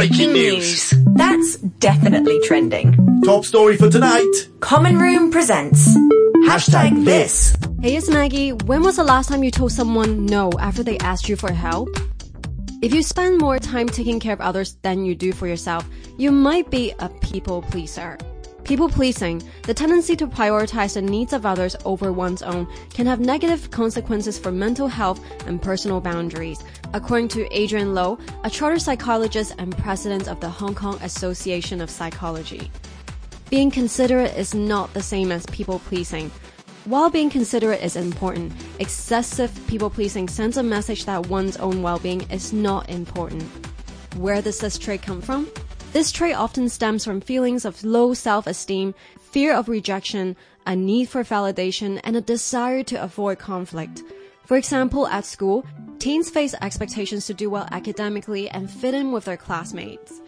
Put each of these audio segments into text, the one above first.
Breaking news. That's definitely trending. Top story for tonight. Common Room presents Hashtag this. Hey, it's Maggie. When was the last time you told someone no after they asked you for help? If you spend more time taking care of others than you do for yourself, you might be a people pleaser. People pleasing, the tendency to prioritize the needs of others over one's own, can have negative consequences for mental health and personal boundaries, according to Adrian Low, a charter psychologist and president of the Hong Kong Association of Psychology. Being considerate is not the same as people pleasing. While being considerate is important, excessive people pleasing sends a message that one's own well being is not important. Where does this trait come from? This trait often stems from feelings of low self esteem, fear of rejection, a need for validation, and a desire to avoid conflict. For example, at school, teens face expectations to do well academically and fit in with their classmates.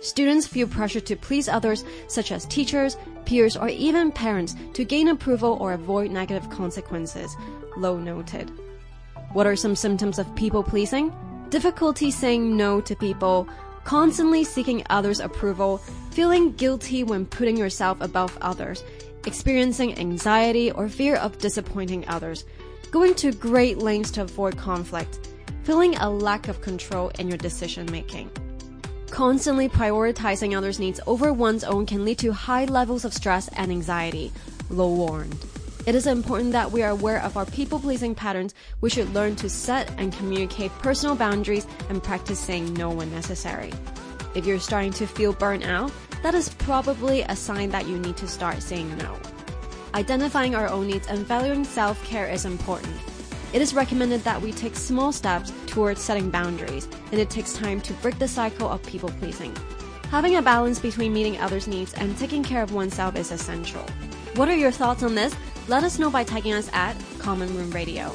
Students feel pressure to please others, such as teachers, peers, or even parents, to gain approval or avoid negative consequences. Low noted. What are some symptoms of people pleasing? Difficulty saying no to people, constantly seeking others' approval, feeling guilty when putting yourself above others, experiencing anxiety or fear of disappointing others, going to great lengths to avoid conflict, feeling a lack of control in your decision making. Constantly prioritizing others' needs over one's own can lead to high levels of stress and anxiety. Low warned. It is important that we are aware of our people pleasing patterns. We should learn to set and communicate personal boundaries and practice saying no when necessary. If you're starting to feel burnt out, that is probably a sign that you need to start saying no. Identifying our own needs and valuing self care is important. It is recommended that we take small steps towards setting boundaries, and it takes time to break the cycle of people pleasing. Having a balance between meeting others' needs and taking care of oneself is essential. What are your thoughts on this? Let us know by tagging us at Common Room Radio.